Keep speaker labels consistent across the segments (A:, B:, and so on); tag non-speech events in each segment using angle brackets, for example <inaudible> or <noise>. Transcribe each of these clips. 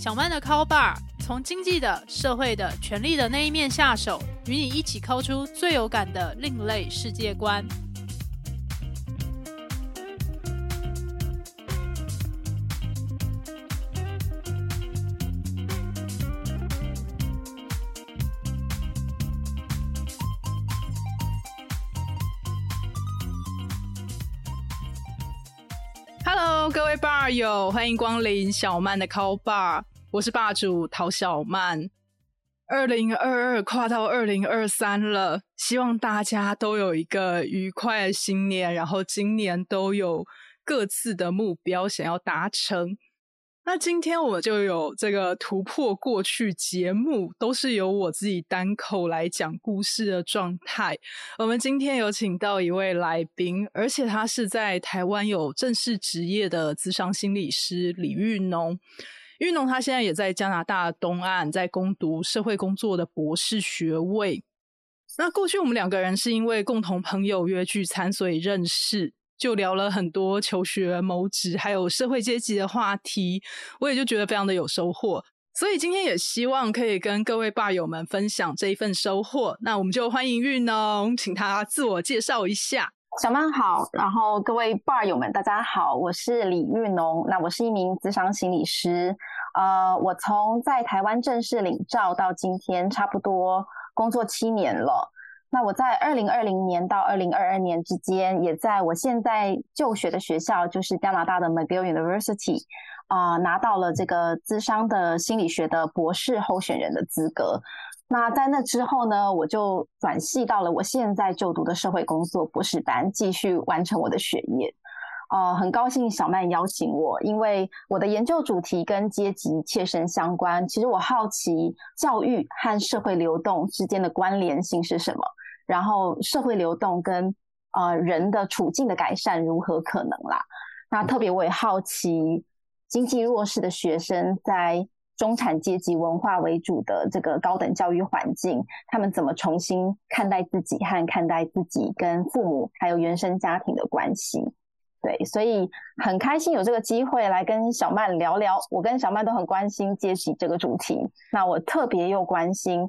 A: 小曼的 Call Bar 从经济的、社会的、权力的那一面下手，与你一起抠出最有感的另类世界观。Hello，各位 bar 友，欢迎光临小曼的 Call Bar。我是霸主陶小曼，二零二二跨到二零二三了，希望大家都有一个愉快的新年，然后今年都有各自的目标想要达成。那今天我就有这个突破过去节目都是由我自己单口来讲故事的状态。我们今天有请到一位来宾，而且他是在台湾有正式职业的资商心理师李玉农。玉农他现在也在加拿大东岸在攻读社会工作的博士学位。那过去我们两个人是因为共同朋友约聚餐，所以认识，就聊了很多求学、谋职还有社会阶级的话题。我也就觉得非常的有收获，所以今天也希望可以跟各位霸友们分享这一份收获。那我们就欢迎玉农，请他自我介绍一下。
B: 小曼好，然后各位 bar 友们，大家好，我是李玉农，那我是一名咨商心理师，呃，我从在台湾正式领照到今天，差不多工作七年了。那我在二零二零年到二零二二年之间，也在我现在就学的学校，就是加拿大的 McGill University，啊，拿到了这个咨商的心理学的博士候选人的资格。那在那之后呢，我就转系到了我现在就读的社会工作博士班，继续完成我的学业。呃，很高兴小曼邀请我，因为我的研究主题跟阶级切身相关。其实我好奇教育和社会流动之间的关联性是什么，然后社会流动跟呃人的处境的改善如何可能啦？那特别我也好奇经济弱势的学生在。中产阶级文化为主的这个高等教育环境，他们怎么重新看待自己和看待自己跟父母还有原生家庭的关系？对，所以很开心有这个机会来跟小曼聊聊。我跟小曼都很关心阶级这个主题，那我特别又关心，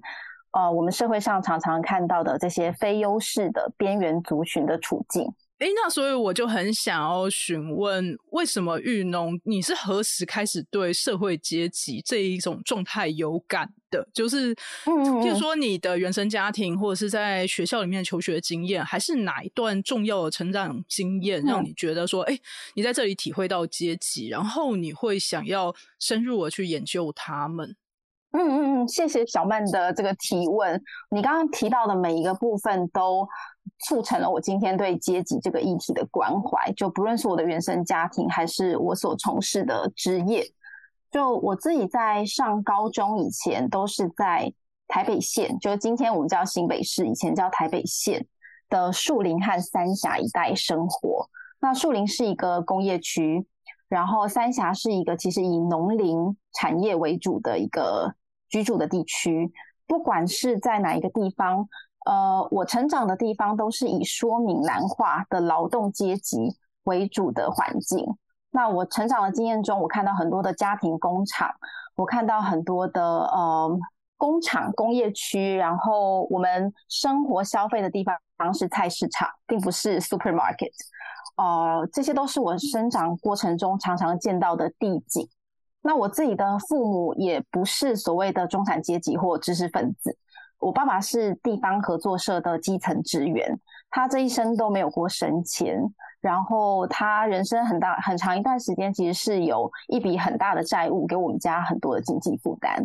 B: 呃，我们社会上常常看到的这些非优势的边缘族群的处境。
A: 哎，那所以我就很想要询问，为什么玉农，你是何时开始对社会阶级这一种状态有感的？就是，譬如说你的原生家庭，或者是在学校里面求学经验，还是哪一段重要的成长经验，让你觉得说，哎，你在这里体会到阶级，然后你会想要深入的去研究他们？
B: 嗯嗯嗯，谢谢小曼的这个提问。你刚刚提到的每一个部分都。促成了我今天对阶级这个议题的关怀，就不论是我的原生家庭，还是我所从事的职业，就我自己在上高中以前都是在台北县，就今天我们叫新北市，以前叫台北县的树林和三峡一带生活。那树林是一个工业区，然后三峡是一个其实以农林产业为主的一个居住的地区。不管是在哪一个地方。呃，我成长的地方都是以说闽南话的劳动阶级为主的环境。那我成长的经验中，我看到很多的家庭工厂，我看到很多的呃工厂、工业区，然后我们生活消费的地方是菜市场，并不是 supermarket。呃，这些都是我生长过程中常常见到的地景。那我自己的父母也不是所谓的中产阶级或知识分子。我爸爸是地方合作社的基层职员，他这一生都没有过生钱，然后他人生很大很长一段时间，其实是有一笔很大的债务，给我们家很多的经济负担。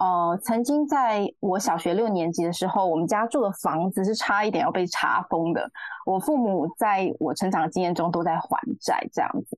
B: 呃，曾经在我小学六年级的时候，我们家住的房子是差一点要被查封的。我父母在我成长经验中都在还债，这样子。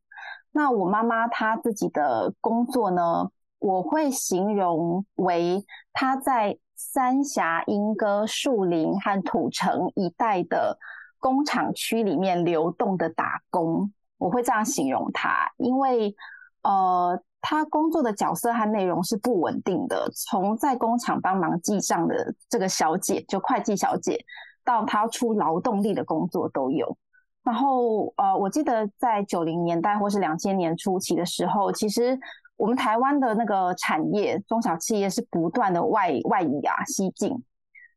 B: 那我妈妈她自己的工作呢，我会形容为她在。三峡、莺歌、树林和土城一带的工厂区里面流动的打工，我会这样形容她，因为呃，她工作的角色和内容是不稳定的。从在工厂帮忙记账的这个小姐，就会计小姐，到他出劳动力的工作都有。然后呃，我记得在九零年代或是两千年初期的时候，其实我们台湾的那个产业，中小企业是不断的外外移啊，西进。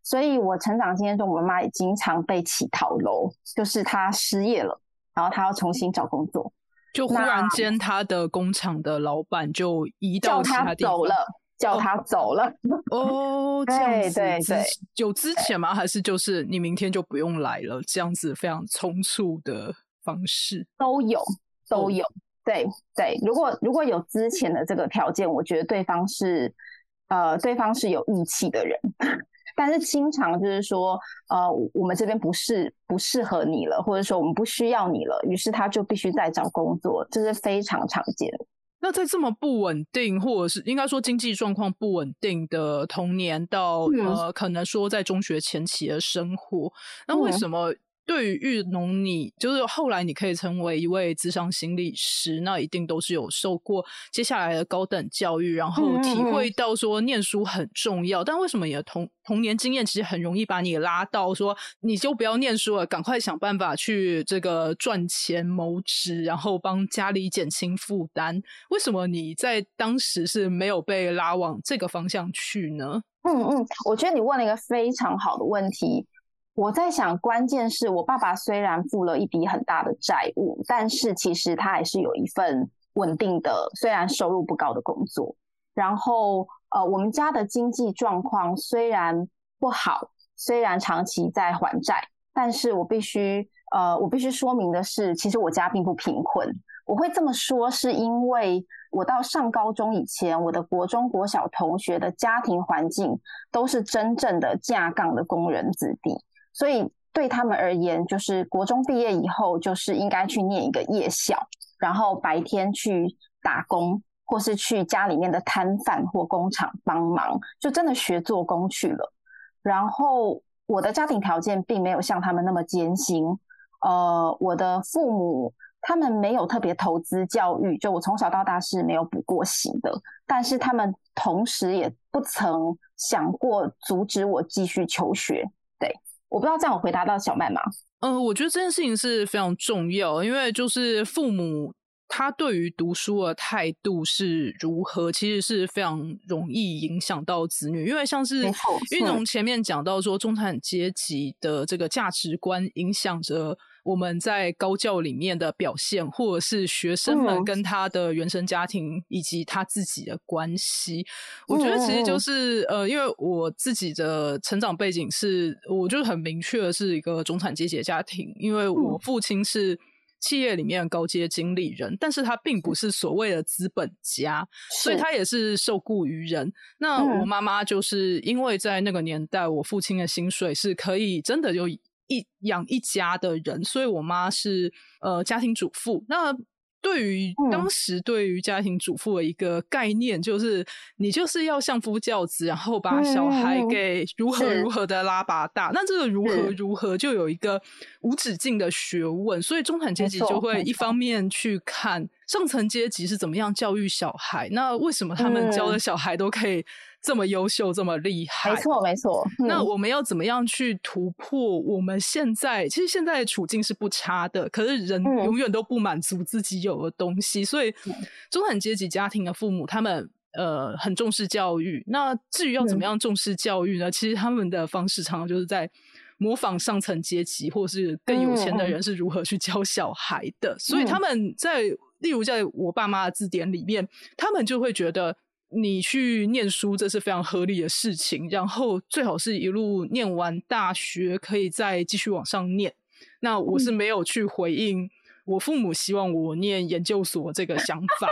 B: 所以我成长经验中，我妈妈也经常被乞讨楼，就是她失业了，然后她要重新找工作，
A: 就。忽然间她的工厂的老板就移到其他地
B: 方，走了，叫他走了。<laughs>
A: 哦，这样子，
B: 对对，
A: 有之前吗？还是就是你明天就不用来了？这样子非常匆促的方式
B: 都有，都有。对对，如果如果有之前的这个条件，我觉得对方是呃，对方是有义气的人。<laughs> 但是经常就是说，呃，我们这边不是不适合你了，或者说我们不需要你了，于是他就必须再找工作，这是非常常见。
A: 那在这么不稳定，或者是应该说经济状况不稳定的童年到呃，可能说在中学前期的生活，那为什么？对于玉农，你就是后来你可以成为一位智商心理师，那一定都是有受过接下来的高等教育，然后体会到说念书很重要。但为什么你的童童年经验其实很容易把你拉到说，你就不要念书了，赶快想办法去这个赚钱谋职，然后帮家里减轻负担？为什么你在当时是没有被拉往这个方向去呢？
B: 嗯嗯，我觉得你问了一个非常好的问题。我在想，关键是我爸爸虽然付了一笔很大的债务，但是其实他还是有一份稳定的，虽然收入不高的工作。然后，呃，我们家的经济状况虽然不好，虽然长期在还债，但是我必须，呃，我必须说明的是，其实我家并不贫困。我会这么说，是因为我到上高中以前，我的国中、国小同学的家庭环境都是真正的架杠的工人子弟。所以对他们而言，就是国中毕业以后，就是应该去念一个夜校，然后白天去打工，或是去家里面的摊贩或工厂帮忙，就真的学做工去了。然后我的家庭条件并没有像他们那么艰辛，呃，我的父母他们没有特别投资教育，就我从小到大是没有补过习的，但是他们同时也不曾想过阻止我继续求学。我不知道这样我回答到小曼吗？
A: 嗯，我觉得这件事情是非常重要，因为就是父母他对于读书的态度是如何，其实是非常容易影响到子女。因为像是运从前面讲到说，中产阶级的这个价值观影响着。我们在高教里面的表现，或者是学生们跟他的原生家庭以及他自己的关系，我觉得其实就是呃，因为我自己的成长背景是，我就很明确的是一个中产阶级家庭，因为我父亲是企业里面的高阶经理人，但是他并不是所谓的资本家，所以他也是受雇于人。那我妈妈就是因为在那个年代，我父亲的薪水是可以真的就。一养一家的人，所以我妈是呃家庭主妇。那对于当时对于家庭主妇的一个概念，就是你就是要相夫教子，然后把小孩给如何如何的拉拔大。那这个如何如何就有一个无止境的学问，所以中产阶级就会一方面去看上层阶级是怎么样教育小孩，那为什么他们教的小孩都可以？这么优秀，这么厉害，
B: 没错没错。
A: 那我们要怎么样去突破？我们现在其实现在的处境是不差的，可是人永远都不满足自己有的东西，所以中产阶级家庭的父母他们呃很重视教育。那至于要怎么样重视教育呢？其实他们的方式常常就是在模仿上层阶级或是更有钱的人是如何去教小孩的。所以他们在例如在我爸妈的字典里面，他们就会觉得。你去念书，这是非常合理的事情。然后最好是一路念完大学，可以再继续往上念。那我是没有去回应我父母希望我念研究所这个想法，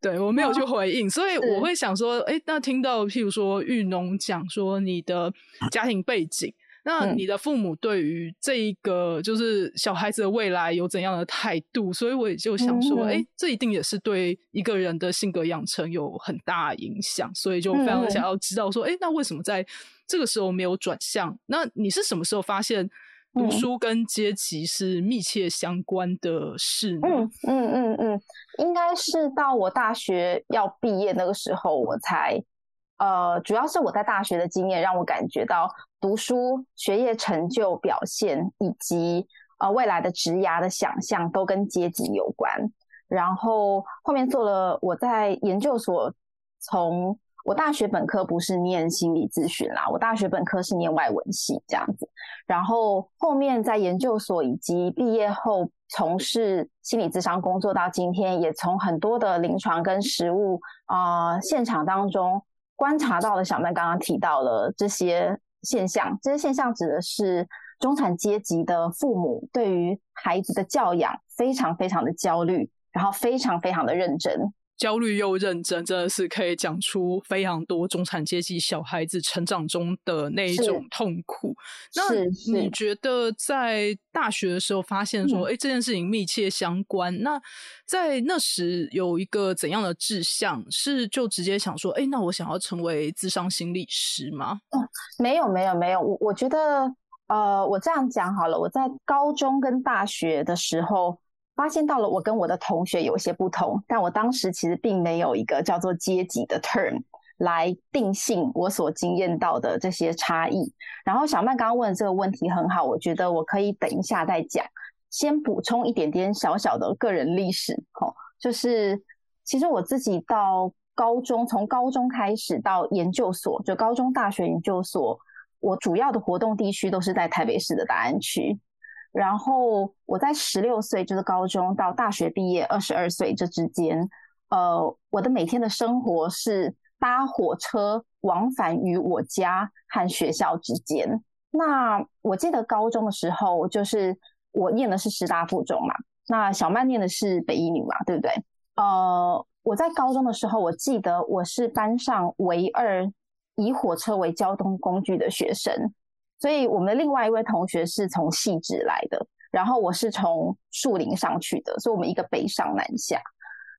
A: 对我没有去回应。所以我会想说，哎，那听到譬如说玉农讲说你的家庭背景。那你的父母对于这一个就是小孩子的未来有怎样的态度？所以我也就想说，哎，这一定也是对一个人的性格养成有很大影响，所以就非常想要知道说，哎，那为什么在这个时候没有转向？那你是什么时候发现读书跟阶级是密切相关的事呢？
B: 嗯嗯嗯嗯，应该是到我大学要毕业那个时候，我才。呃，主要是我在大学的经验让我感觉到，读书、学业成就表现以及呃未来的职涯的想象都跟阶级有关。然后后面做了我在研究所，从我大学本科不是念心理咨询啦，我大学本科是念外文系这样子，然后后面在研究所以及毕业后从事心理咨商工作到今天，也从很多的临床跟实务啊现场当中观察到了小曼刚刚提到了这些现象，这些现象指的是。中产阶级的父母对于孩子的教养非常非常的焦虑，然后非常非常的认真，
A: 焦虑又认真，真的是可以讲出非常多中产阶级小孩子成长中的那一种痛苦。那你觉得在大学的时候发现说，哎，这件事情密切相关？那在那时有一个怎样的志向？是就直接想说，哎，那我想要成为智商心理师吗？
B: 嗯，没有，没有，没有。我我觉得。呃，我这样讲好了。我在高中跟大学的时候，发现到了我跟我的同学有些不同，但我当时其实并没有一个叫做阶级的 term 来定性我所经验到的这些差异。然后小曼刚刚问的这个问题很好，我觉得我可以等一下再讲，先补充一点点小小的个人历史。哦，就是其实我自己到高中，从高中开始到研究所，就高中、大学、研究所。我主要的活动地区都是在台北市的大安区，然后我在十六岁就是高中到大学毕业二十二岁这之间，呃，我的每天的生活是搭火车往返于我家和学校之间。那我记得高中的时候，就是我念的是师大附中嘛，那小曼念的是北一女嘛，对不对？呃，我在高中的时候，我记得我是班上唯二。以火车为交通工具的学生，所以我们的另外一位同学是从细致来的，然后我是从树林上去的，所以我们一个北上南下。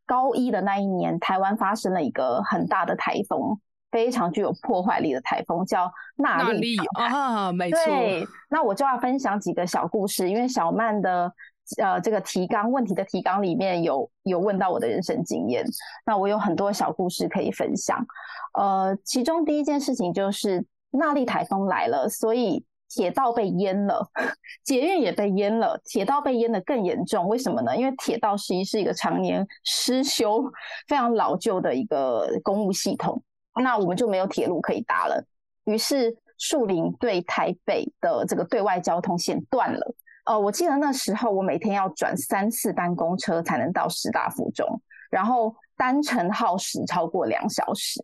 B: 高一的那一年，台湾发生了一个很大的台风，非常具有破坏力的台风，叫纳利
A: 啊，没错。
B: 那我就要分享几个小故事，因为小曼的。呃，这个提纲问题的提纲里面有有问到我的人生经验，那我有很多小故事可以分享。呃，其中第一件事情就是纳利台风来了，所以铁道被淹了，<laughs> 捷运也被淹了，铁道被淹的更严重。为什么呢？因为铁道实际是一个常年失修、非常老旧的一个公务系统，那我们就没有铁路可以搭了。于是树林对台北的这个对外交通线断了。呃，我记得那时候我每天要转三次班公车才能到师大附中，然后单程耗时超过两小时。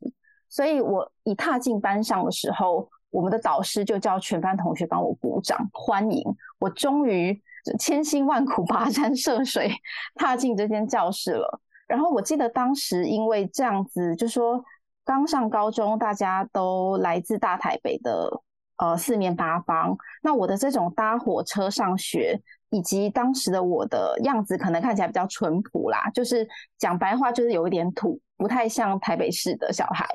B: 所以我一踏进班上的时候，我们的导师就叫全班同学帮我鼓掌欢迎。我终于千辛万苦 <laughs> 跋山涉水踏进这间教室了。然后我记得当时因为这样子，就说刚上高中，大家都来自大台北的。呃，四面八方。那我的这种搭火车上学，以及当时的我的样子，可能看起来比较淳朴啦。就是讲白话，就是有一点土，不太像台北市的小孩。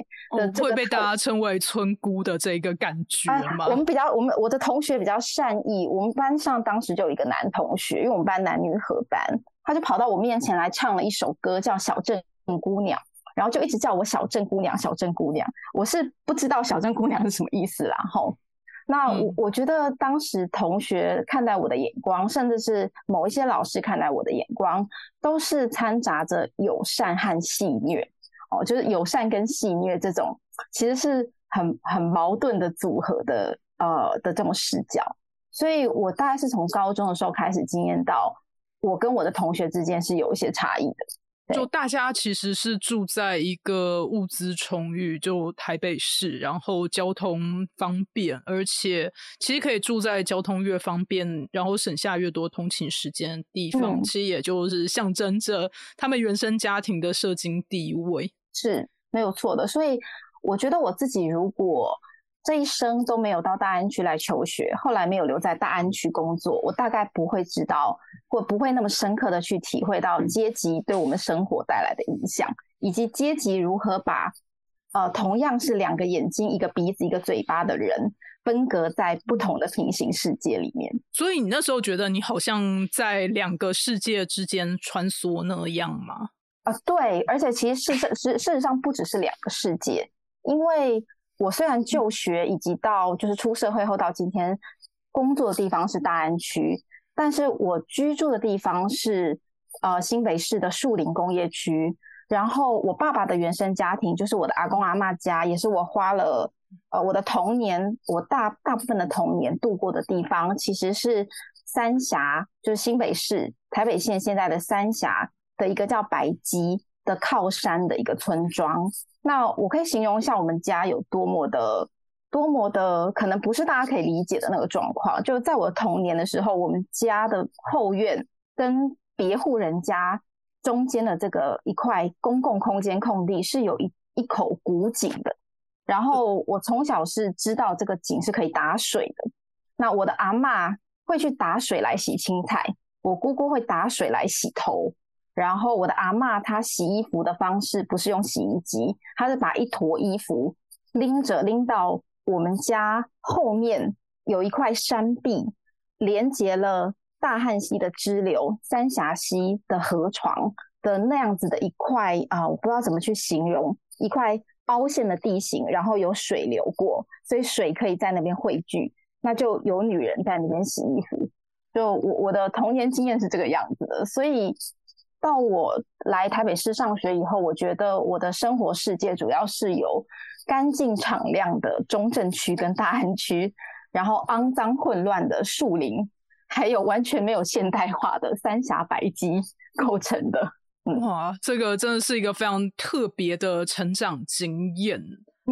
A: 会被大家称为村姑的这个感觉吗？
B: 我们比较，我们我的同学比较善意。我们班上当时就有一个男同学，因为我们班男女合班，他就跑到我面前来唱了一首歌，叫《小镇姑娘》，然后就一直叫我小镇姑娘，小镇姑娘。我是不知道小镇姑娘是什么意思啦，吼。那我我觉得当时同学看待我的眼光，甚至是某一些老师看待我的眼光，都是掺杂着友善和戏谑哦，就是友善跟戏谑这种，其实是很很矛盾的组合的呃的这种视角。所以我大概是从高中的时候开始经验到，我跟我的同学之间是有一些差异的。
A: 就大家其实是住在一个物资充裕，就台北市，然后交通方便，而且其实可以住在交通越方便，然后省下越多通勤时间的地方，其实也就是象征着他们原生家庭的社经地位
B: 是没有错的。所以我觉得我自己如果。这一生都没有到大安区来求学，后来没有留在大安区工作，我大概不会知道，或不会那么深刻的去体会到阶级对我们生活带来的影响，以及阶级如何把呃同样是两个眼睛、一个鼻子、一个嘴巴的人分隔在不同的平行世界里面。
A: 所以你那时候觉得你好像在两个世界之间穿梭那样吗？
B: 啊，对，而且其实事实事事实上不只是两个世界，因为。我虽然就学以及到就是出社会后到今天工作的地方是大安区，但是我居住的地方是呃新北市的树林工业区。然后我爸爸的原生家庭就是我的阿公阿妈家，也是我花了呃我的童年，我大大部分的童年度过的地方，其实是三峡，就是新北市台北县现在的三峡的一个叫白基的靠山的一个村庄。那我可以形容一下我们家有多么的多么的，可能不是大家可以理解的那个状况。就在我童年的时候，我们家的后院跟别户人家。中间的这个一块公共空间空地是有一一口古井的，然后我从小是知道这个井是可以打水的。那我的阿妈会去打水来洗青菜，我姑姑会打水来洗头。然后我的阿妈她洗衣服的方式不是用洗衣机，她是把一坨衣服拎着拎到我们家后面有一块山壁，连接了。大汉溪的支流、三峡溪的河床的那样子的一块啊，我不知道怎么去形容，一块凹陷的地形，然后有水流过，所以水可以在那边汇聚，那就有女人在那边洗衣服。就我我的童年经验是这个样子的，所以到我来台北市上学以后，我觉得我的生活世界主要是由干净敞亮的中正区跟大安区，然后肮脏混乱的树林。还有完全没有现代化的三峡白鸡 <laughs> 构成的，
A: 哇，这个真的是一个非常特别的成长经验。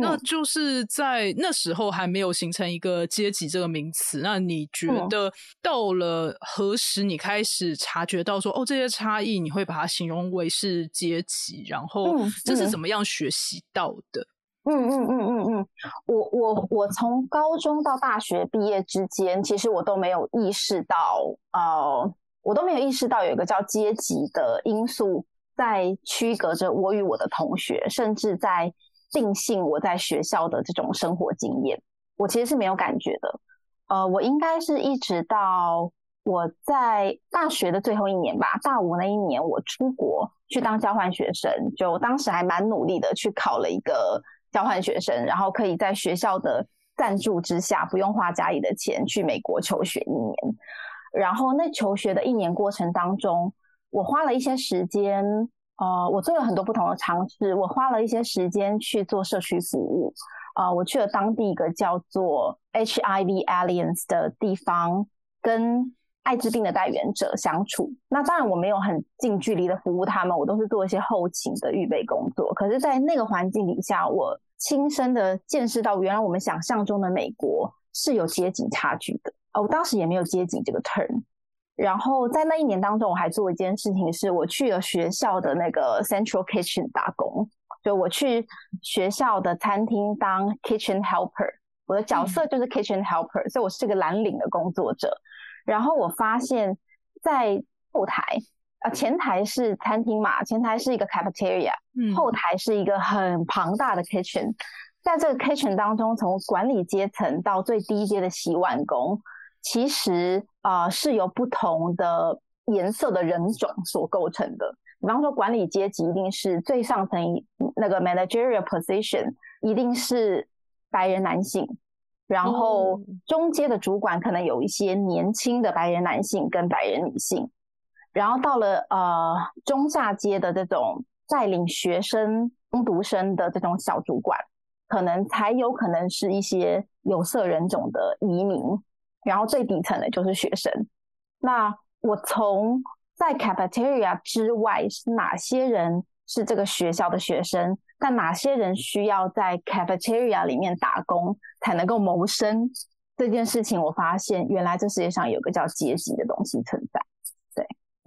A: 那就是在那时候还没有形成一个阶级这个名词。那你觉得到了何时，你开始察觉到说，哦，这些差异，你会把它形容为是阶级？然后这是怎么样学习到的？
B: 嗯嗯嗯嗯嗯，我我我从高中到大学毕业之间，其实我都没有意识到，呃，我都没有意识到有一个叫阶级的因素在区隔着我与我的同学，甚至在定性我在学校的这种生活经验。我其实是没有感觉的。呃，我应该是一直到我在大学的最后一年吧，大五那一年，我出国去当交换学生，就当时还蛮努力的去考了一个。交换学生，然后可以在学校的赞助之下，不用花家里的钱去美国求学一年。然后那求学的一年过程当中，我花了一些时间，呃，我做了很多不同的尝试。我花了一些时间去做社区服务，啊，我去了当地一个叫做 HIV Alliance 的地方，跟。艾滋病的代言者相处，那当然我没有很近距离的服务他们，我都是做一些后勤的预备工作。可是，在那个环境底下，我亲身的见识到，原来我们想象中的美国是有阶级差距的。哦，我当时也没有阶级这个 turn。然后在那一年当中，我还做一件事情，是我去了学校的那个 Central Kitchen 打工，就我去学校的餐厅当 Kitchen Helper，我的角色就是 Kitchen Helper，所以我是个蓝领的工作者。然后我发现，在后台，呃，前台是餐厅嘛，前台是一个 cafeteria，后台是一个很庞大的 kitchen。在这个 kitchen 当中，从管理阶层到最低阶的洗碗工，其实啊是由不同的颜色的人种所构成的。比方说，管理阶级一定是最上层那个 managerial position，一定是白人男性。然后中阶的主管可能有一些年轻的白人男性跟白人女性，然后到了呃中下阶的这种带领学生攻读生的这种小主管，可能才有可能是一些有色人种的移民，然后最底层的就是学生。那我从在 cafeteria 之外是哪些人是这个学校的学生？但哪些人需要在 cafeteria 里面打工才能够谋生？这件事情，我发现原来这世界上有个叫阶级的东西存在。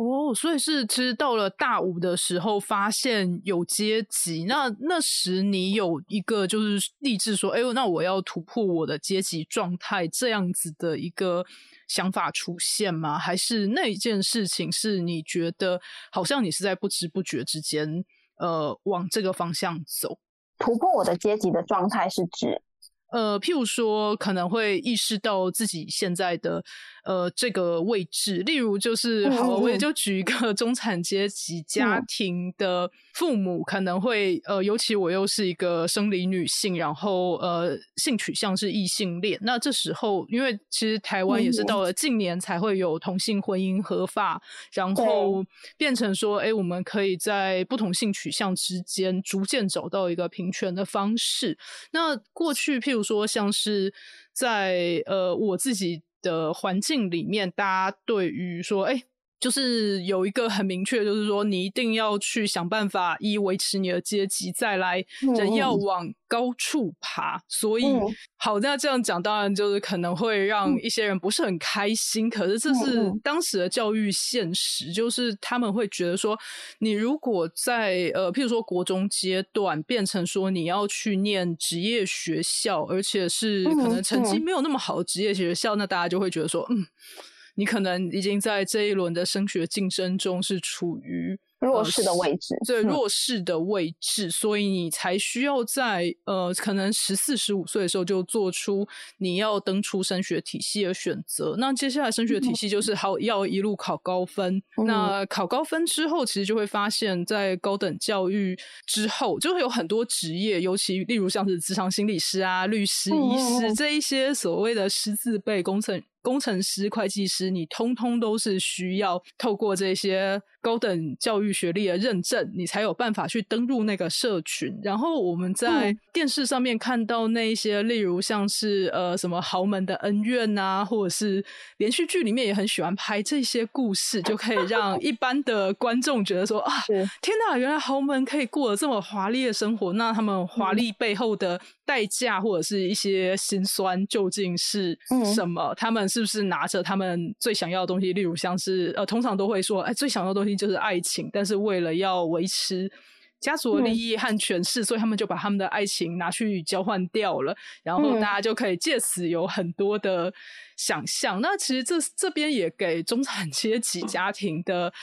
A: 哦，所以是其实到了大五的时候，发现有阶级。那那时你有一个就是立志说：“哎呦，那我要突破我的阶级状态。”这样子的一个想法出现吗？还是那一件事情是你觉得好像你是在不知不觉之间？呃，往这个方向走，
B: 突破我的阶级的状态是指，
A: 呃，譬如说，可能会意识到自己现在的呃这个位置，例如就是好，我也就举一个 <laughs> 中产阶级家庭的父母，可能会呃，尤其我又是一个生理女性，然后呃性取向是异性恋，那这时候，因为其实台湾也是到了近年才会有同性婚姻合法，然后变成说，哎，我们可以在不同性取向之间逐渐找到一个平权的方式。那过去譬如。说像是在呃我自己的环境里面，大家对于说，哎。就是有一个很明确，就是说你一定要去想办法一维持你的阶级，再来人要往高处爬。所以，好，那这样讲当然就是可能会让一些人不是很开心。可是这是当时的教育现实，就是他们会觉得说，你如果在呃，譬如说国中阶段变成说你要去念职业学校，而且是可能成绩没有那么好的职业学校，那大家就会觉得说，嗯。你可能已经在这一轮的升学竞争中是处于
B: 弱势的位置，
A: 对弱势的位置，所以你才需要在呃，可能十四十五岁的时候就做出你要登出升学体系的选择。那接下来升学体系就是好要一路考高分。那考高分之后，其实就会发现，在高等教育之后，就会有很多职业，尤其例如像是职场心理师啊、律师、医师这一些所谓的师资辈工程。工程师、会计师，你通通都是需要透过这些。高等教育学历的认证，你才有办法去登入那个社群。然后我们在电视上面看到那一些，例如像是呃什么豪门的恩怨啊，或者是连续剧里面也很喜欢拍这些故事，就可以让一般的观众觉得说啊，天哪，原来豪门可以过得这么华丽的生活。那他们华丽背后的代价或者是一些辛酸究竟是什么？他们是不是拿着他们最想要的东西？例如像是呃，通常都会说，哎，最想要的东西。就是爱情，但是为了要维持家族的利益和权势，所以他们就把他们的爱情拿去交换掉了，然后大家就可以借此有很多的想象。那其实这这边也给中产阶级家庭的。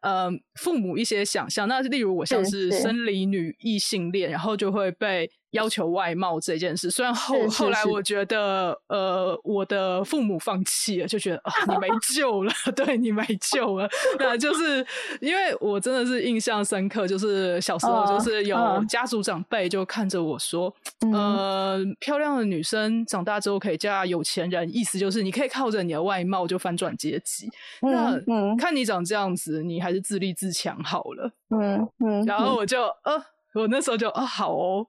A: 呃，父母一些想象，那例如我像是生理女异性恋，然后就会被要求外貌这件事。虽然后后来我觉得，呃，我的父母放弃了，就觉得啊，你没 <laughs> 救了，<laughs> 对你没救了。那就是因为我真的是印象深刻，就是小时候就是有家族长辈就看着我说，呃，漂亮的女生长大之后可以嫁有钱人，意思就是你可以靠着你的外貌就翻转阶级。那看你长这样子，你还。是自立自强好了，嗯嗯，然后我就呃，我那时候就呃好哦，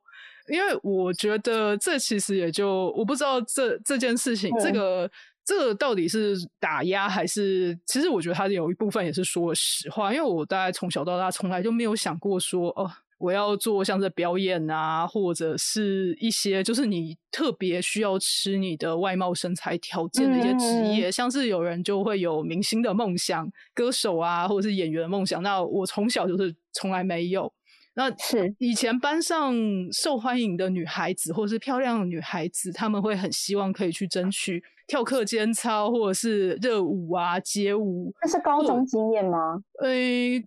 A: 因为我觉得这其实也就我不知道这这件事情，这个这个到底是打压还是，其实我觉得他有一部分也是说实话，因为我大概从小到大从来就没有想过说哦。我要做像这表演啊，或者是一些就是你特别需要吃你的外貌身材条件的一些职业，像是有人就会有明星的梦想，歌手啊，或者是演员的梦想。那我从小就是从来没有。那
B: 是
A: 以前班上受欢迎的女孩子，或者是漂亮的女孩子，他们会很希望可以去争取跳课间操，或者是热舞啊、街舞。
B: 那是高中经验吗？
A: 呃，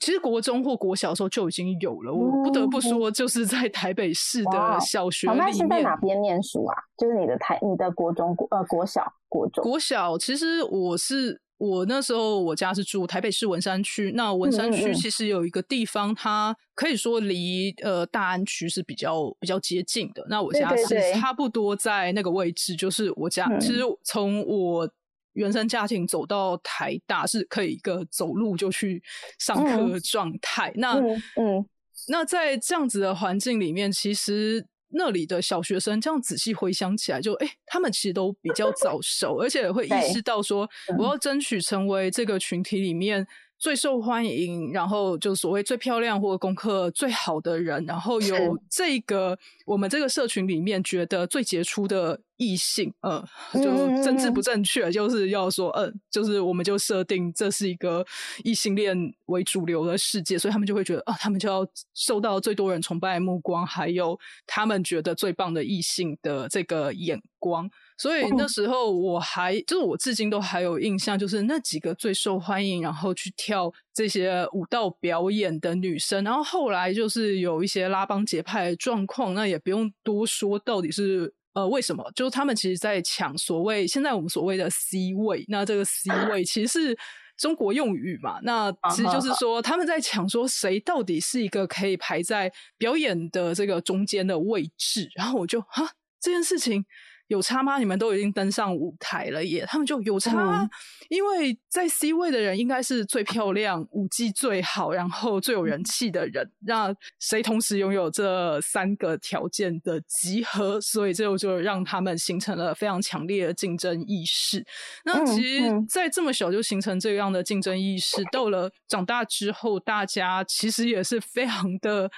A: 其实国中或国小时候就已经有了。我不得不说，就是在台北市的小学里面。
B: 是在哪边念书啊？就是你的台、你的国中、国呃国小、国中。
A: 国小其实我是。我那时候我家是住台北市文山区，那文山区其实有一个地方，它可以说离呃大安区是比较比较接近的。那我家是差不多在那个位置，就是我家其实从我原生家庭走到台大是可以一个走路就去上课状态。那嗯，那在这样子的环境里面，其实。那里的小学生这样仔细回想起来，就哎，他们其实都比较早熟，而且会意识到说，我要争取成为这个群体里面。最受欢迎，然后就所谓最漂亮或功课最好的人，然后有这个我们这个社群里面觉得最杰出的异性，呃，就政治不正确，就是要说，嗯，就是我们就设定这是一个异性恋为主流的世界，所以他们就会觉得，啊，他们就要受到最多人崇拜的目光，还有他们觉得最棒的异性的这个眼光。所以那时候我还就是我至今都还有印象，就是那几个最受欢迎，然后去跳这些舞蹈表演的女生。然后后来就是有一些拉帮结派的状况，那也不用多说，到底是呃，为什么？就是他们其实在抢所谓现在我们所谓的 C 位，那这个 C <laughs> 位其实是中国用语嘛？那其实就是说他们在抢说谁到底是一个可以排在表演的这个中间的位置。然后我就哈这件事情。有差吗？你们都已经登上舞台了耶！他们就有差，因为在 C 位的人应该是最漂亮、舞技最好、然后最有人气的人。那谁同时拥有这三个条件的集合？所以这就让他们形成了非常强烈的竞争意识。那其实，在这么小就形成这样的竞争意识，到了长大之后，大家其实也是非常的。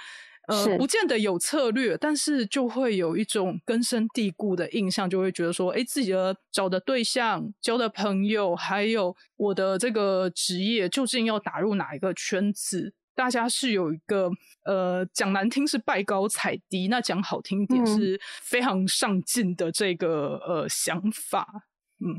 A: 呃，不见得有策略，但是就会有一种根深蒂固的印象，就会觉得说，哎，自己的找的对象、交的朋友，还有我的这个职业，究竟要打入哪一个圈子？大家是有一个呃，讲难听是拜高踩低，那讲好听点是非常上进的这个呃想法。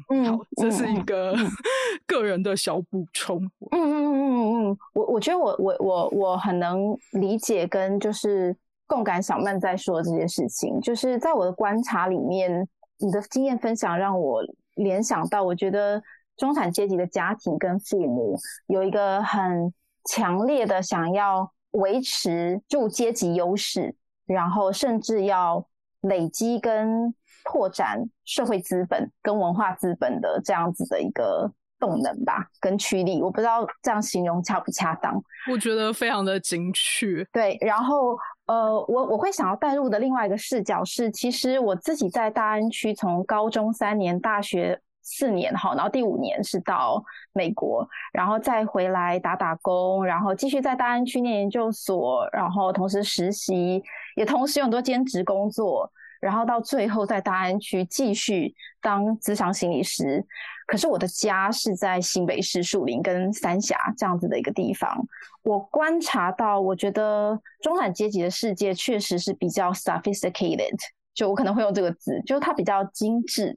A: 嗯，好，这是一个 <laughs> 个人的小补充。
B: 嗯嗯嗯嗯嗯，我我觉得我我我我很能理解跟就是共感小曼在说这件事情。就是在我的观察里面，你的经验分享让我联想到，我觉得中产阶级的家庭跟父母有一个很强烈的想要维持住阶级优势，然后甚至要累积跟。拓展社会资本跟文化资本的这样子的一个动能吧，跟驱力，我不知道这样形容恰不恰当。
A: 我觉得非常的精确。
B: 对，然后呃，我我会想要带入的另外一个视角是，其实我自己在大安区从高中三年，大学四年哈，然后第五年是到美国，然后再回来打打工，然后继续在大安区念研究所，然后同时实习，也同时有很多兼职工作。然后到最后在大安区继续当咨商心理师，可是我的家是在新北市树林跟三峡这样子的一个地方。我观察到，我觉得中产阶级的世界确实是比较 sophisticated，就我可能会用这个字，就是它比较精致，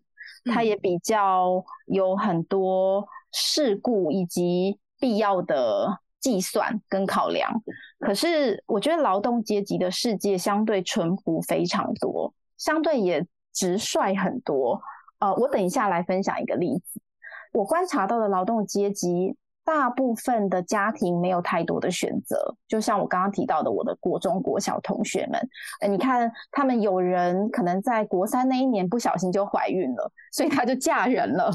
B: 它也比较有很多事故以及必要的计算跟考量。可是我觉得劳动阶级的世界相对淳朴非常多。相对也直率很多，呃，我等一下来分享一个例子。我观察到的劳动阶级，大部分的家庭没有太多的选择，就像我刚刚提到的，我的国中国小同学们，呃，你看他们有人可能在国三那一年不小心就怀孕了，所以他就嫁人了，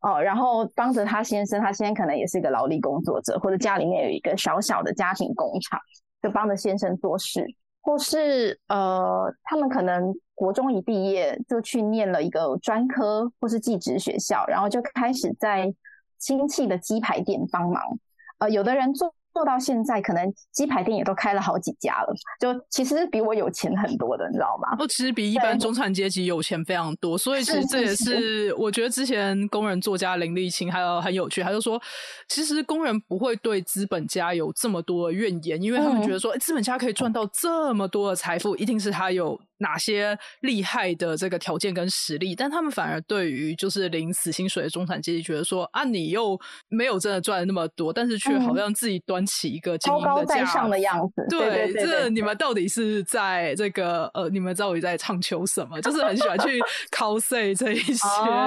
B: 哦，然后帮着他先生，他先生可能也是一个劳力工作者，或者家里面有一个小小的家庭工厂，就帮着先生做事。或是呃，他们可能国中一毕业就去念了一个专科，或是技职学校，然后就开始在亲戚的鸡排店帮忙。呃，有的人做。做到现在，可能鸡排店也都开了好几家了，就其实比我有钱很多的，你知道吗？
A: 哦，其实比一般中产阶级有钱非常多，所以其实这也是我觉得之前工人作家林立清还有很有趣，他就说，其实工人不会对资本家有这么多怨言，因为他们觉得说，哎，资本家可以赚到这么多的财富，一定是他有。哪些厉害的这个条件跟实力，但他们反而对于就是领死薪水的中产阶级，觉得说啊，你又没有真的赚那么多，但是却好像自己端起一个
B: 高高在上的样子。对，
A: 这你们到底是在这个呃，你们到底在唱求什么？就是很喜欢去 <laughs> cos 这一些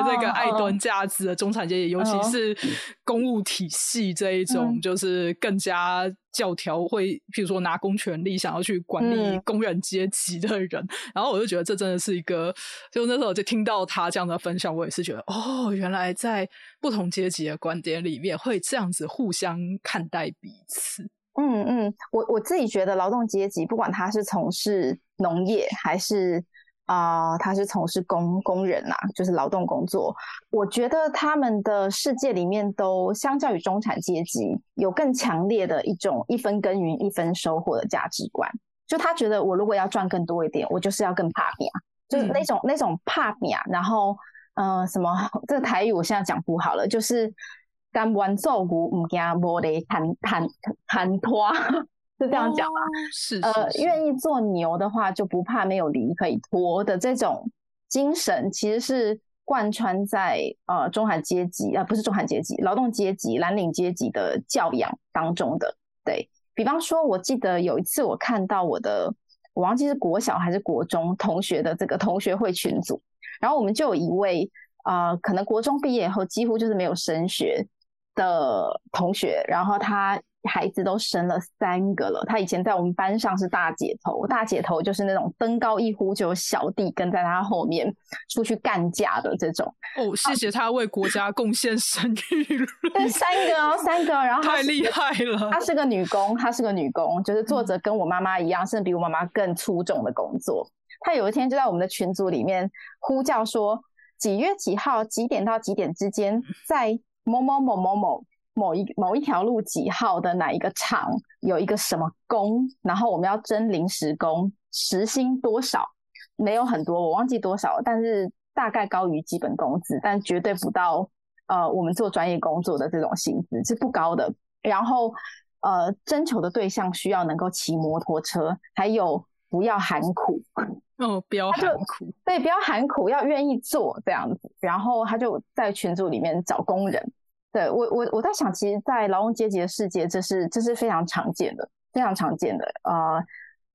A: 这个爱端价值的中产阶级，尤其是公务体系这一种，就是更加。教条会，譬如说拿公权力想要去管理工人阶级的人，然后我就觉得这真的是一个，就那时候就听到他这样的分享，我也是觉得哦，原来在不同阶级的观点里面会这样子互相看待彼此。
B: 嗯嗯，我我自己觉得劳动阶级不管他是从事农业还是。啊，他是从事工工人呐，就是劳动工作。我觉得他们的世界里面都相较于中产阶级，有更强烈的一种一分耕耘一分收获的价值观。就他觉得，我如果要赚更多一点，我就是要更怕命，就是那种那种怕命。然后，嗯，什么这个台语我现在讲不好了，就是甘愿做牛，唔惊无得谈谈谈拖。是这样讲吧？
A: 是
B: 呃，愿意做牛的话，就不怕没有犁可以拖的这种精神，其实是贯穿在呃中产阶级啊，不是中产阶级，劳动阶级、蓝领阶级的教养当中的。对比方说，我记得有一次我看到我的我忘记是国小还是国中同学的这个同学会群组，然后我们就有一位啊，可能国中毕业后几乎就是没有升学的同学，然后他。孩子都生了三个了。他以前在我们班上是大姐头，大姐头就是那种登高一呼就有小弟跟在他后面出去干架的这种。
A: 哦，谢谢他为国家贡献生育了。<laughs>
B: 对，三个哦，三个，然后
A: 太厉害了。
B: 她是个女工，她是个女工，就是做着跟我妈妈一样，甚至比我妈妈更出众的工作。她有一天就在我们的群组里面呼叫说：几月几号几点到几点之间，在某某某某某。某一某一条路几号的哪一个厂有一个什么工，然后我们要征临时工，时薪多少？没有很多，我忘记多少，但是大概高于基本工资，但绝对不到呃我们做专业工作的这种薪资是不高的。然后呃征求的对象需要能够骑摩托车，还有不要喊苦 <laughs>
A: 哦，不要喊苦，
B: 对，不要喊苦，要愿意做这样子。然后他就在群组里面找工人。对我，我我在想，其实，在劳动阶级的世界，这是这是非常常见的，非常常见的。呃，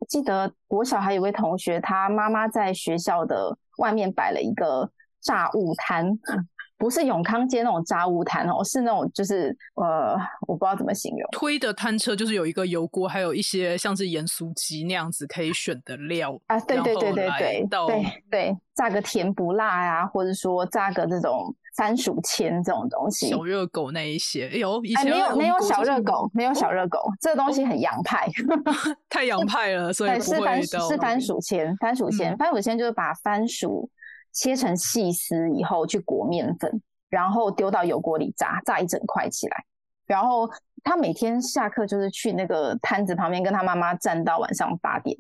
B: 记得我小孩有位同学，他妈妈在学校的外面摆了一个炸物摊，<laughs> 不是永康街那种炸物摊哦，是那种就是呃，我不知道怎么形容，
A: 推的摊车就是有一个油锅，还有一些像是盐酥鸡那样子可以选的料
B: 啊，对对对对对对对，炸个甜不辣呀，或者说炸个这种。番薯签这种东西，
A: 小热狗那一些，有以前
B: 没有没有小热狗，没有小热狗，这个东西很洋派 <laughs> <laughs>
A: 太洋派了，所以
B: 是番是番薯签，番薯签，番薯签就是把番薯切成细丝以后去裹面粉，然后丢到油锅里炸，炸一整块起来。然后他每天下课就是去那个摊子旁边跟他妈妈站到晚上八点，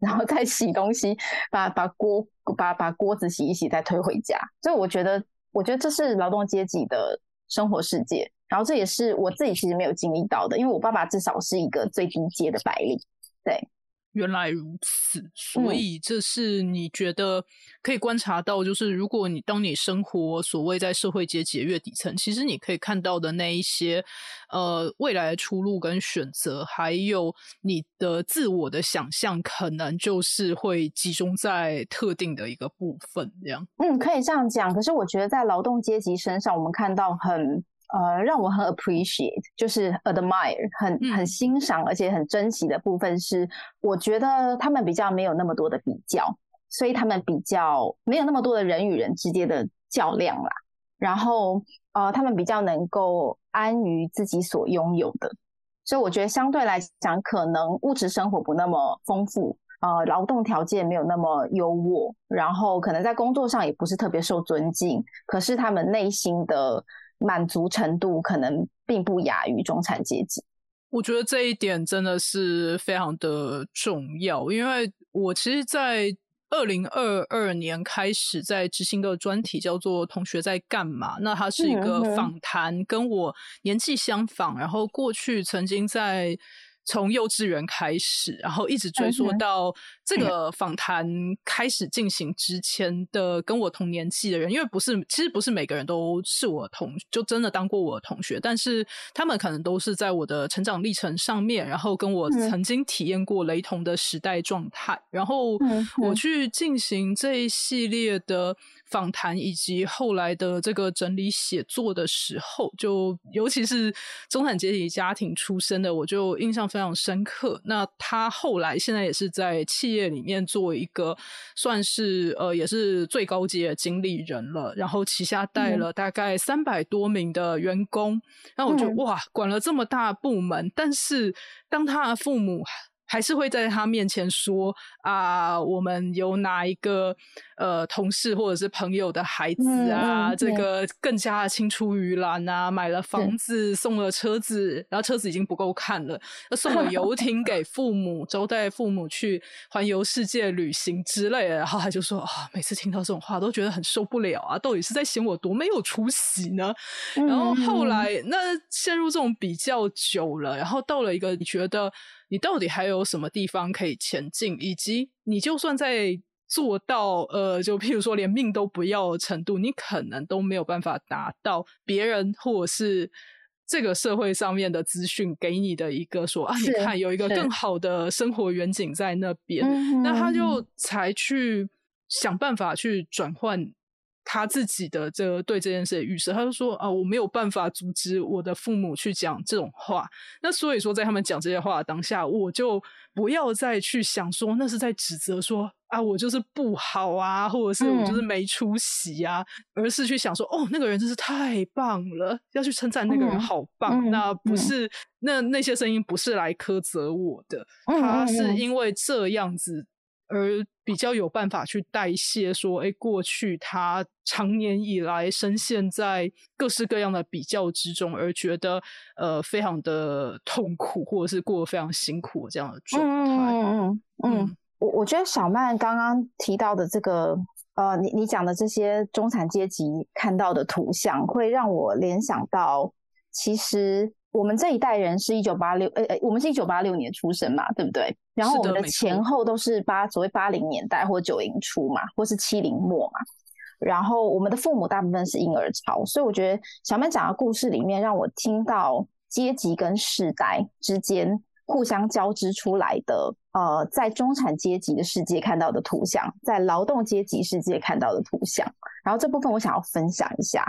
B: 然后再洗东西，把把锅把把锅子洗一洗，再推回家。所以我觉得。我觉得这是劳动阶级的生活世界，然后这也是我自己其实没有经历到的，因为我爸爸至少是一个最低阶的白领，对。
A: 原来如此，所以这是你觉得可以观察到，就是如果你当你生活所谓在社会阶级越底层，其实你可以看到的那一些呃未来的出路跟选择，还有你的自我的想象，可能就是会集中在特定的一个部分，这样。
B: 嗯，可以这样讲。可是我觉得在劳动阶级身上，我们看到很。呃，让我很 appreciate，就是 admire，很很欣赏，而且很珍惜的部分是，我觉得他们比较没有那么多的比较，所以他们比较没有那么多的人与人之间的较量啦。然后，呃，他们比较能够安于自己所拥有的，所以我觉得相对来讲，可能物质生活不那么丰富，呃，劳动条件没有那么优渥，然后可能在工作上也不是特别受尊敬，可是他们内心的。满足程度可能并不亚于中产阶级，
A: 我觉得这一点真的是非常的重要。因为我其实，在二零二二年开始在执行个专题，叫做《同学在干嘛》。那它是一个访谈，跟我年纪相仿，然后过去曾经在。从幼稚园开始，然后一直追溯到这个访谈开始进行之前的跟我同年纪的人，因为不是，其实不是每个人都是我同，就真的当过我的同学，但是他们可能都是在我的成长历程上面，然后跟我曾经体验过雷同的时代状态，然后我去进行这一系列的访谈，以及后来的这个整理写作的时候，就尤其是中产阶级家庭出身的，我就印象。非常深刻。那他后来现在也是在企业里面做一个，算是呃也是最高级的经理人了。然后旗下带了大概三百多名的员工。然后我觉得哇，管了这么大部门，但是当他的父母。还是会在他面前说啊，我们有哪一个呃同事或者是朋友的孩子啊，这个更加青出于蓝啊，买了房子，送了车子，然后车子已经不够看了，要送了游 <laughs> 艇给父母，招待父母去环游世界旅行之类的。然后他就说啊，每次听到这种话都觉得很受不了啊，到底是在嫌我多没有出息呢？然后后来那陷入这种比较久了，然后到了一个你觉得。你到底还有什么地方可以前进？以及你就算在做到呃，就譬如说连命都不要的程度，你可能都没有办法达到别人或者是这个社会上面的资讯给你的一个说啊，你看有一个更好的生活远景在那边，那他就才去想办法去转换。他自己的这个对这件事的预设，他就说啊，我没有办法阻止我的父母去讲这种话。那所以说，在他们讲这些话的当下，我就不要再去想说那是在指责说啊，我就是不好啊，或者是我就是没出息啊，而是去想说哦，那个人真是太棒了，要去称赞那个人好棒。那不是那那些声音不是来苛责我的，他是因为这样子。而比较有办法去代谢，说，哎，过去他长年以来深陷在各式各样的比较之中，而觉得呃非常的痛苦，或者是过得非常辛苦这样的状态。
B: 嗯嗯嗯，我我觉得小曼刚刚提到的这个，呃，你你讲的这些中产阶级看到的图像，会让我联想到，其实。我们这一代人是一九八六，呃呃，我们是一九八六年出生嘛，对不对？然后我们的前后都是八所谓八零年代或九零初嘛，或是七零末嘛。然后我们的父母大部分是婴儿潮，所以我觉得小曼讲的故事里面，让我听到阶级跟世代之间互相交织出来的，呃，在中产阶级的世界看到的图像，在劳动阶级世界看到的图像。然后这部分我想要分享一下，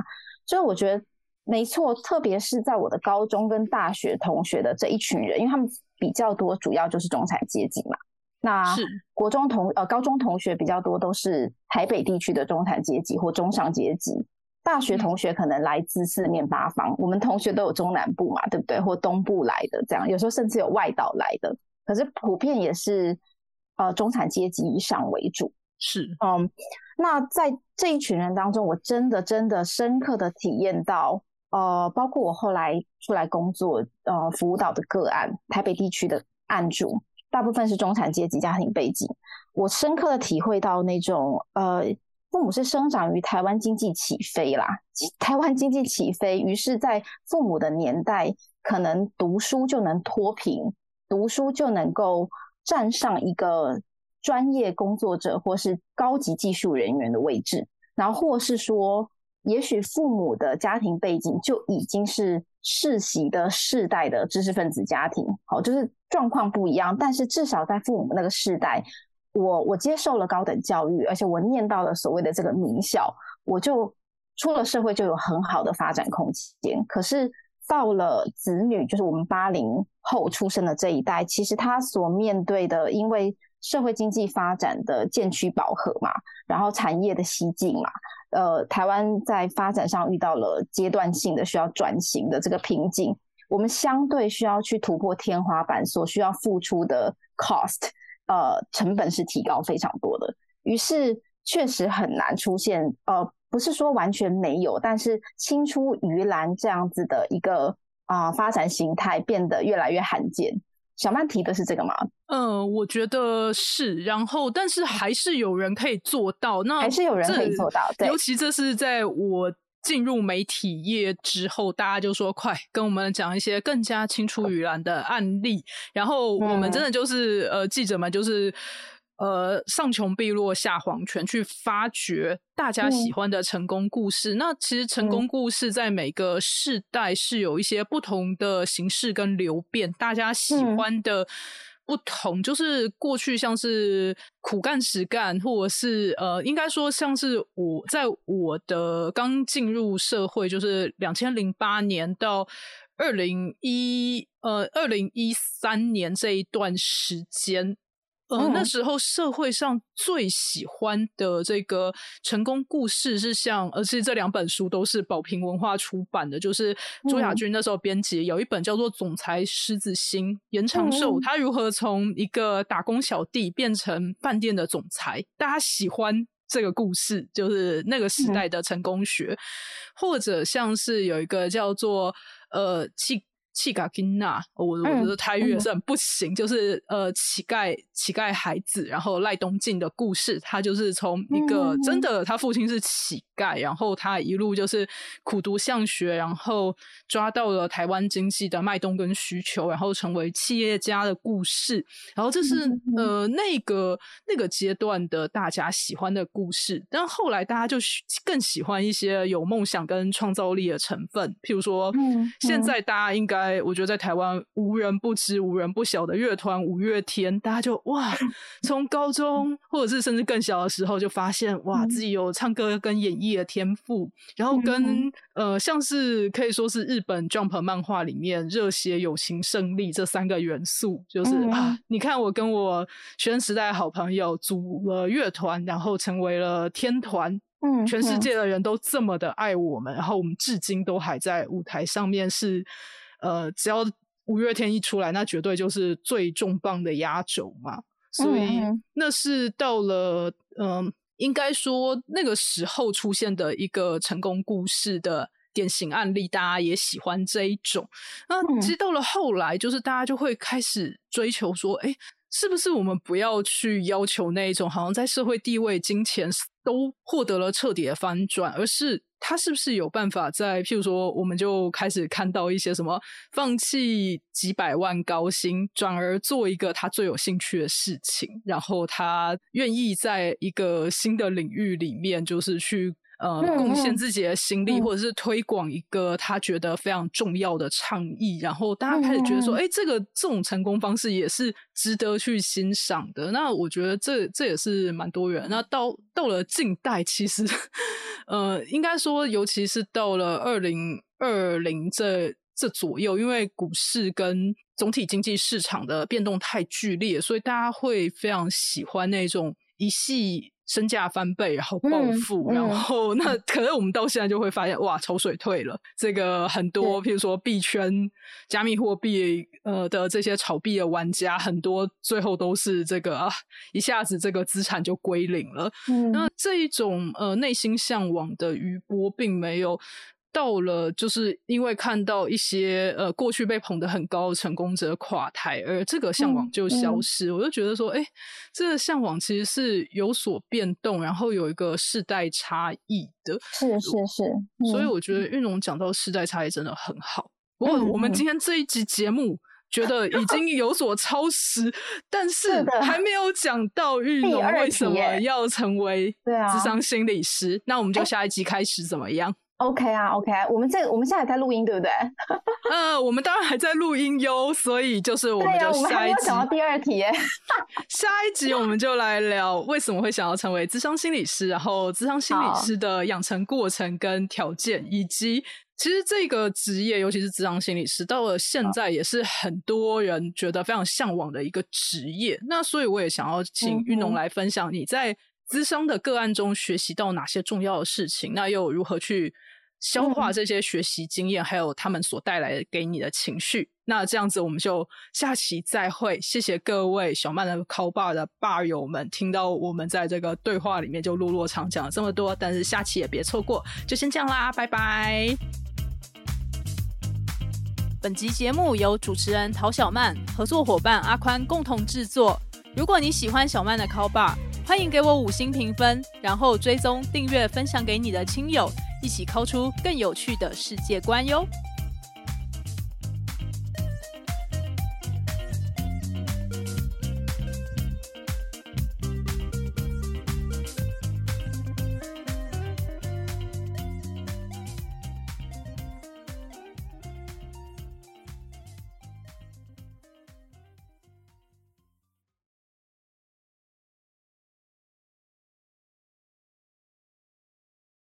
B: 所以我觉得。没错，特别是在我的高中跟大学同学的这一群人，因为他们比较多，主要就是中产阶级嘛。那国中同呃高中同学比较多，都是台北地区的中产阶级或中上阶级。大学同学可能来自四面八方，我们同学都有中南部嘛，对不对？或东部来的这样，有时候甚至有外岛来的。可是普遍也是呃中产阶级以上为主。
A: 是，
B: 嗯，那在这一群人当中，我真的真的深刻的体验到。呃，包括我后来出来工作，呃，辅导的个案，台北地区的案主，大部分是中产阶级家庭背景。我深刻的体会到那种，呃，父母是生长于台湾经济起飞啦，台湾经济起飞，于是，在父母的年代，可能读书就能脱贫，读书就能够站上一个专业工作者或是高级技术人员的位置，然后或是说。也许父母的家庭背景就已经是世袭的世代的知识分子家庭，好，就是状况不一样。但是至少在父母那个世代，我我接受了高等教育，而且我念到了所谓的这个名校，我就出了社会就有很好的发展空间。可是到了子女，就是我们八零后出生的这一代，其实他所面对的，因为社会经济发展的渐趋饱和嘛，然后产业的西进嘛。呃，台湾在发展上遇到了阶段性的需要转型的这个瓶颈，我们相对需要去突破天花板，所需要付出的 cost，呃，成本是提高非常多的。于是确实很难出现，呃，不是说完全没有，但是青出于蓝这样子的一个啊发展形态变得越来越罕见。小曼提的是这个吗？
A: 嗯，我觉得是。然后，但是还是有人可以做到。那
B: 还是有人可以做到。
A: 对尤其这是在我进入媒体业之后，大家就说：“快跟我们讲一些更加青出于蓝的案例。”然后我们真的就是呃，记者们就是。呃，上穷碧落下黄泉，去发掘大家喜欢的成功故事。那其实成功故事在每个世代是有一些不同的形式跟流变，大家喜欢的不同。就是过去像是苦干实干，或者是呃，应该说像是我在我的刚进入社会，就是两千零八年到二零一呃二零一三年这一段时间。呃，那时候社会上最喜欢的这个成功故事是像，而且这两本书都是宝瓶文化出版的，就是朱雅君那时候编辑有一本叫做《总裁狮子心》，严长寿他如何从一个打工小弟变成饭店的总裁，大家喜欢这个故事，就是那个时代的成功学，或者像是有一个叫做呃气。乞丐金娜，我我觉得台语也是很不行，就是呃乞丐乞丐孩子，然后赖东进的故事，他就是从一个真的他父亲是乞丐，然后他一路就是苦读向学，然后抓到了台湾经济的脉动跟需求，然后成为企业家的故事，然后这是呃那个那个阶段的大家喜欢的故事，但后来大家就更喜欢一些有梦想跟创造力的成分，譬如说现在大家应该。我觉得在台湾无人不知、无人不晓的乐团五月天，大家就哇，从高中或者是甚至更小的时候就发现哇，自己有唱歌跟演绎的天赋，然后跟呃，像是可以说是日本 Jump 漫画里面热血、友情、胜利这三个元素，就是啊，你看我跟我学生时代的好朋友组了乐团，然后成为了天团。嗯，全世界的人都这么的爱我们，然后我们至今都还在舞台上面是。呃，只要五月天一出来，那绝对就是最重磅的压轴嘛。所以那是到了，嗯，应该说那个时候出现的一个成功故事的典型案例，大家也喜欢这一种。那其实到了后来，就是大家就会开始追求说，哎，是不是我们不要去要求那一种，好像在社会地位、金钱都获得了彻底的翻转，而是。他是不是有办法在，譬如说，我们就开始看到一些什么放弃几百万高薪，转而做一个他最有兴趣的事情，然后他愿意在一个新的领域里面，就是去。呃，贡献自己的心力，或者是推广一个他觉得非常重要的倡议，然后大家开始觉得说，哎，这个这种成功方式也是值得去欣赏的。那我觉得这这也是蛮多元。那到到了近代，其实 <laughs> 呃，应该说，尤其是到了二零二零这这左右，因为股市跟总体经济市场的变动太剧烈，所以大家会非常喜欢那种一系。身价翻倍，然后暴富，然后那 <laughs> 可能我们到现在就会发现，哇，潮水退了。这个很多，譬如说币圈、加密货币呃的这些炒币的玩家，很多最后都是这个啊，一下子这个资产就归零了。那这一种呃内心向往的余波，并没有。到了，就是因为看到一些呃过去被捧得很高的成功者垮台，而这个向往就消失。我就觉得说，哎，这个向往其实是有所变动，然后有一个世代差异的。
B: 是是是，
A: 所以我觉得玉龙讲到世代差异真的很好。不过我们今天这一集节目觉得已经有所超时，但 <laughs> 是还没有讲到玉龙为什么要成为智商心理师。那我们就下一集开始怎么样
B: ？OK 啊，OK，我们这我们现在在录音，对不对？<laughs>
A: 呃，我们当然还在录音哟，所以就是我们就下一集
B: 讲到第二题，<laughs>
A: 下一集我们就来聊为什么会想要成为智商心理师，然后智商心理师的养成过程跟条件，以及其实这个职业，尤其是智商心理师，到了现在也是很多人觉得非常向往的一个职业。那所以我也想要请玉农来分享你在智商的个案中学习到哪些重要的事情，那又如何去。消化这些学习经验，还有他们所带来的给你的情绪。那这样子，我们就下期再会。谢谢各位小曼的 call 爸的爸友们，听到我们在这个对话里面就落落长讲了这么多，但是下期也别错过。就先这样啦，拜拜。本集节目由主持人陶小曼、合作伙伴阿宽共同制作。如果你喜欢小曼的 call 爸，欢迎给我五星评分，然后追踪订阅分享给你的亲友。一起抠出更有趣的世界观哟！